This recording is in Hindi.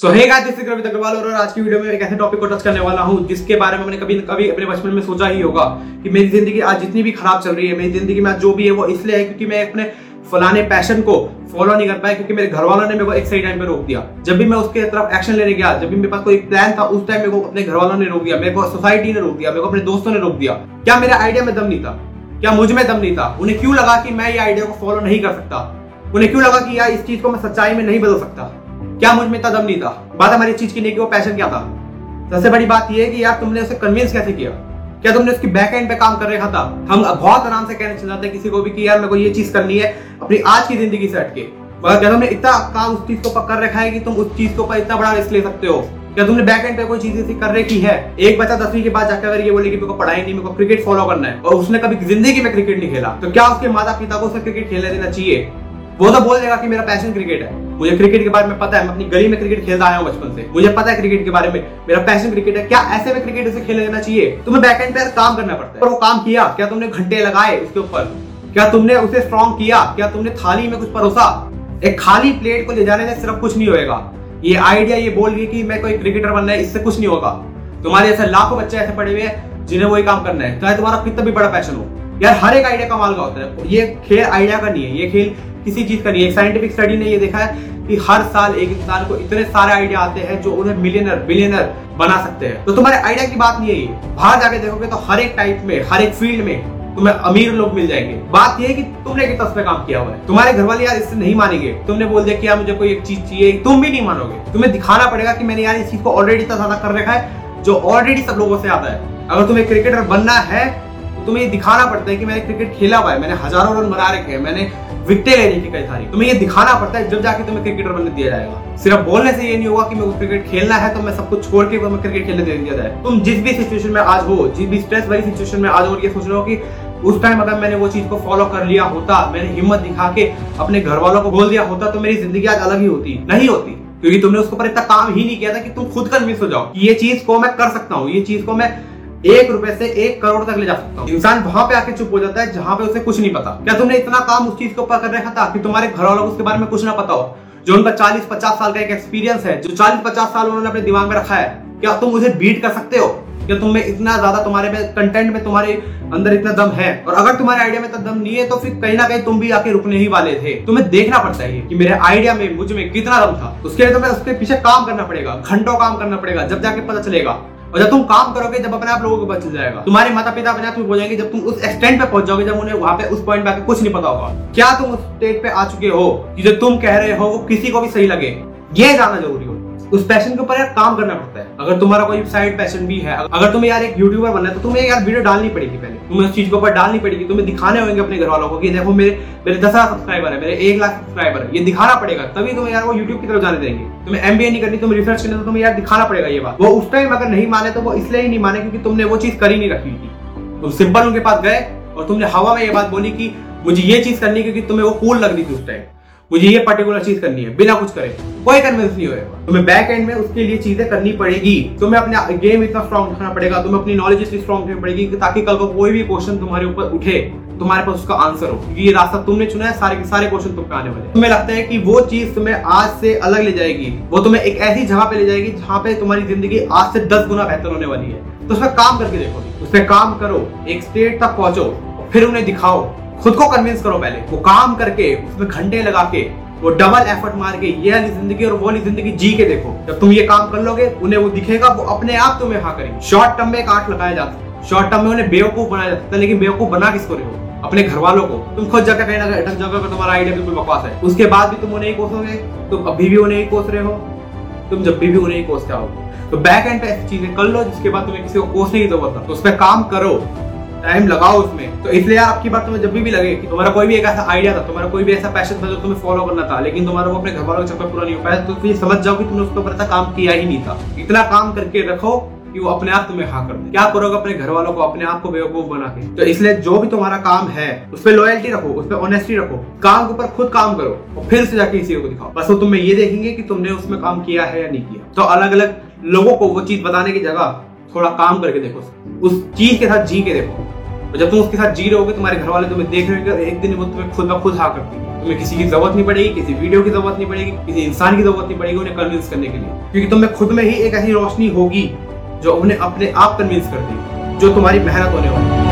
So hey guys Ravi Agarwal और आज की वीडियो में एक ऐसे टॉपिक को टच करने वाला हूँ, जिसके बारे में मैंने कभी कभी अपने बचपन में सोचा ही होगा कि मेरी ज़िंदगी आज जितनी भी खराब चल रही है, मेरी ज़िंदगी में आज जो भी है वो इसलिए है क्योंकि मैं अपने फलाने पैशन को फॉलो नहीं कर पाया क्योंकि मेरे घर वालों ने मेरे को एक सही टाइम पे रोक दिया। जब भी मैं उसके तरफ़ एक्शन लेने गया, जब भी मेरे पास कोई प्लान था, उस टाइम मेरे को अपने घर वालों ने रोक दिया, मेरे को सोसाइटी ने रोक दिया, मेरे को अपने दोस्तों ने रोक दिया। क्या मेरे आइडिया में दम नहीं था? क्या मुझमें दम नहीं था? उन्हें क्यों लगा कि मैं ये आइडिया को फॉलो नहीं कर सकता? उन्हें क्यों लगा कि यार इस चीज़ को मैं सच्चाई में नहीं बदल सकता? क्या मुझमें इतना दम नहीं था? बात हमारी चीज़ की नहीं कि वो पैशन क्या था? सबसे बड़ी बात यह है कि यार तुमने उसे कन्विंस कैसे किया? क्या तुमने उसकी बैक एंड पे काम कर रखा था? हम बहुत आराम से कहने चल जाते हैं किसी को भी कि यार मेरे को ये चीज़ करनी है, अपनी आज की ज़िंदगी से हटके। मगर क्या तुमने इतना काम उस चीज़ को पकड़ रखा है कि तुम उस चीज़ के ऊपर इतना बड़ा रिस्क ले सकते हो? क्या तुमने बैक एंड पे कोई चीज़ ऐसी कर रखी है? एक बच्चा दसवीं के बाद जाकर अगर ये बोले कि मेरे को पढ़ाई नहीं, मेरे को क्रिकेट फॉलो करना है, और उसने कभी ज़िंदगी में क्रिकेट नहीं खेला तो क्या उसके माता पिता को उसे क्रिकेट खेलने देना चाहिए? वो तो बोल देगा कि मेरा पैशन क्रिकेट है। मुझे क्रिकेट के बारे में पता है, मैं अपनी गली में क्रिकेट खेलता आया हूँ बचपन से। मुझे पता है क्रिकेट के बारे में, मेरा पैशन क्रिकेट है। क्या ऐसे में क्रिकेट उसे खेलने देना चाहिए? तुम्हें बैक एंड पे काम करना पड़ता है। और वो काम किया, क्या तुमने घंटे लगाए उसके ऊपर? क्या तुमने उसे स्ट्रॉन्ग किया? क्या तुमने थाली में कुछ परोसा? एक खाली प्लेट को ले जाने से सिर्फ़ कुछ नहीं होगा ये आइडिया ये बोल रही कि मैं कोई क्रिकेटर बनना है, इससे कुछ नहीं होगा। तुम्हारे ऐसे लाखों बच्चे ऐसे पड़े हुए हैं, जिन्हें वही काम करना है। चाहे तुम्हारा कितना भी बड़ा पैशन हो। यार, हर एक आइडिया कमाल का होता है। ये खेल आइडिया का नहीं है। ये खेल किसी चीज़ का नहीं है। साइंटिफिक स्टडी ने ये देखा है कि हर साल एक इंसान को इतने सारे आइडिया आते हैं जो उन्हें मिलियनर बिलियनर बना सकते हैं। तो तुम्हारे आइडिया की बात नहीं है बाहर जाके देखोगे तो हर एक टाइप में, हर एक फ़ील्ड में तुम्हें अमीर लोग मिल जाएँगे। बात यह है कि तुमने कितना पे काम किया हुआ है। तुम्हारे घर वाले यार इससे नहीं मानेंगे। तुमने बोल दिया कि यार मुझे कोई एक चीज़ चाहिए। तुम भी नहीं मानोगे। तुम्हें दिखाना पड़ेगा कि मैंने यार इस चीज़ को ऑलरेडी इतना ज़्यादा कर रखा है, जो ऑलरेडी सब लोगों से आता है। अगर तुम्हें क्रिकेटर बनना है तो तुम्हें दिखाना पड़ता है कि मैंने क्रिकेट खेला हुआ है, मैंने हज़ारों रन बना रखे हैं, मैंने विकटे लेने की कई सारी। तुम्हें ये दिखाना पड़ता है जब जाके तुम्हें क्रिकेटर बनने दिया जाएगा। सिर्फ़ बोलने से ये नहीं होगा कि मेरे को क्रिकेट खेलना है तो मैं सब कुछ छोड़ के मैं क्रिकेट खेलने दे दिया जाए। तुम जिस भी सिचुएशन में आज हो, जिस भी स्ट्रेस वाली सिचुएशन में आज हो ये सोच रहे हो कि उस टाइम अगर मैंने वो चीज़ को फॉलो कर लिया होता, मैंने हिम्मत दिखा के अपने घर वालों को बोल दिया होता तो मेरी ज़िंदगी आज अलग ही होती। नहीं होती। क्योंकि तुमने उसके ऊपर इतना काम ही नहीं किया था कि तुम खुद कन्विंस हो जाओ ये चीज़ को मैं कर सकता हूँ, ये चीज़ को मैं एक रुपए से एक करोड़ तक ले जा सकता हूँ। इंसान वहाँ पे आके चुप हो जाता है जहाँ पे उसे कुछ नहीं पता। क्या तुमने इतना काम उस चीज़ के ऊपर कर रखा था? कि तुम्हारे घर वालों को उसके बारे में कुछ ना पता हो। जो उनका चालीस पचास साल का एक एक्सपीरियंस है, जो चालीस पचास साल उन्होंने अपने दिमाग में रखा है, क्या तुम उसे बीट कर सकते हो? क्या तुम्हें इतना ज़्यादा तुम्हारे में कंटेंट में तुम्हारे अंदर इतना दम है? और अगर तुम्हारे आइडिया में दम नहीं है तो फिर कहीं ना कहीं तुम भी आके रुकने ही वाले थे। तुम्हें देखना पड़ता है कि मेरे आइडिया में, मुझमें कितना दम था। उसके लिए तुम्हें उसके पीछे काम करना पड़ेगा, घंटों काम करना पड़ेगा, जब जाके पता चलेगा। और जब तुम काम करोगे जब अपने आप लोगों को बच जाएगा। तुम्हारे माता पिता अपने आप हो जाएँगे जब तुम उस एक्सटेंट पे पहुँच जाओगे जब उन्हें वहाँ पे उस पॉइंट पे आके कुछ नहीं पता होगा। क्या तुम उस स्टेट पे आ चुके हो कि जो तुम कह रहे हो वो किसी को भी सही लगे? ये जाना ज़रूरी हो। उस पैशन के ऊपर यार काम करना पड़ता है। अगर तुम्हारा कोई साइड पैशन भी है, अगर तुम्हें यार एक यूट्यूबर बनना है तो तुम्हें यार वीडियो डालनी पड़ेगी पहले। तुम्हें उस चीज़ के ऊपर डालनी पड़ेगी। तुम्हें दिखाने होंगे अपने घर वालों को कि देखो मेरे मेरे दस हज़ार सब्सक्राइबर है, मेरे एक लाख सब्सक्राइबर है। ये दिखाना पड़ेगा, तभी तुम्हें यार वो यूट्यूब की तरफ़ जाने देंगे। तुम्हें एमबीए नहीं करनी, तुम्हें रिसर्च करनी तो तुम्हें यार दिखाना पड़ेगा ये बात। वो उस टाइम अगर नहीं माने तो वो इसलिए ही नहीं माने क्योंकि तुमने वो चीज़ करी नहीं रखी थी। तुम सिंपल उनके पास गए और तुमने हवा में ये बात बोली कि मुझे ये चीज़ करनी क्योंकि तुम्हें वो कूल लग रही थी उस टाइम मुझे ये पर्टिकुलर चीज़ करनी है, बिना कुछ करे। कोई कन्विंस नहीं होगा तुम्हें बैक एंड में उसके लिए चीज़ें करनी पड़ेगी। तुम्हें अपने गेम इतना स्ट्रॉन्ग रखना पड़ेगा तुम्हें अपनी नॉलेज इतनी स्ट्रॉन्ग रखनी पड़ेगी ताकि कल को कोई भी क्वेश्चन तुम्हारे ऊपर उठे, तुम्हारे पास उसका आंसर हो। क्योंकि ये रास्ता तुमने चुना है, सारे के सारे क्वेश्चन तुम आने वाले तुम्हें लगता है कि वो चीज़ तुम्हें आज से अलग ले जाएगी। वो तुम्हें एक ऐसी जगह पे ले जाएगी जहाँ पे तुम्हारी ज़िंदगी आज से दस गुना बेहतर होने वाली है। तो उसमें काम करके देखो। उसमें काम करो, एक स्टेट तक पहुंचो, फिर उन्हें दिखाओ। खुद को कन्विंस करो पहले। वो काम करके, उसमें घंटे लगा के, वो डबल एफर्ट मार के, ये वाली ज़िंदगी और वो वाली ज़िंदगी जी के देखो। जब तुम ये काम कर लोगे, उन्हें वो दिखेगा, वो अपने आप तुम्हें हाँ करेंगे। शॉर्ट टर्म में काट लगाया जाता है। शॉर्ट टर्म में उन्हें बेवकूफ़ बनाया जाता है। लेकिन बेवकूफ़ बना किसको रहे हो? अपने घर वालों को। तुम खुद जगह कहीं ना कहीं जगह पर तुम्हारा आइडिया बिल्कुल बकवास है। उसके बाद भी तुम उन्हें ही कोसोगे। तुम अभी भी उन्हें ही कोस रहे हो। तुम जब भी उन्हें ही कोसते आओ तो बैक एंड पे ऐसी चीज़ें कर लो, जिसके बाद तुम्हें किसी को कोसने की ज़रूरत है। तो उस पर काम करो। टाइम लगाओ उसमें। तो इसलिए आपकी बात तुम्हें जब भी लगे कि तुम्हारा कोई भी एक ऐसा आइडिया था, तुम्हारा कोई भी ऐसा पैशन था जो तुम्हें फॉलो करना था, लेकिन तुम्हारा वो अपने घर वालों के चक्कर पूरा नहीं हो पाया तो फिर समझ जाओ कि तुमने उसके ऊपर ऐसा काम किया ही नहीं था। इतना काम करके रखो कि वो अपने आप तुम्हें हाँ कर दे। क्या करोगे अपने घर वालों को, अपने आप को बेवकूफ़ बना के? तो इसलिए जो भी तुम्हारा काम है, उस पर लॉयल्टी रखो, उस पर ऑनेस्टी रखो, काम के ऊपर खुद काम करो और फिर से जाके किसी को दिखाओ। बस वो तुम्हें ये देखेंगे कि तुमने उसमें काम किया है या नहीं किया। तो अलग अलग लोगों को वो चीज़ बताने की जगह थोड़ा काम करके देखो, उस चीज़ के साथ जी के देखो। जब तुम उसके साथ जी रहे होगे तुम्हारे घर वाले तुम्हें देख रहे एक दिन वो तुम्हें खुद ब खुद हाँ करती तुम्हें किसी की ज़रूरत नहीं पड़ेगी, किसी वीडियो की ज़रूरत नहीं पड़ेगी, किसी इंसान की ज़रूरत नहीं पड़ेगी उन्हें कन्विंस करने के लिए। क्योंकि तुम्हें खुद में ही एक ऐसी रोशनी होगी जो उन्हें अपने आप कन्विंस कर देगी, जो तुम्हारी मेहनत होने वाली है।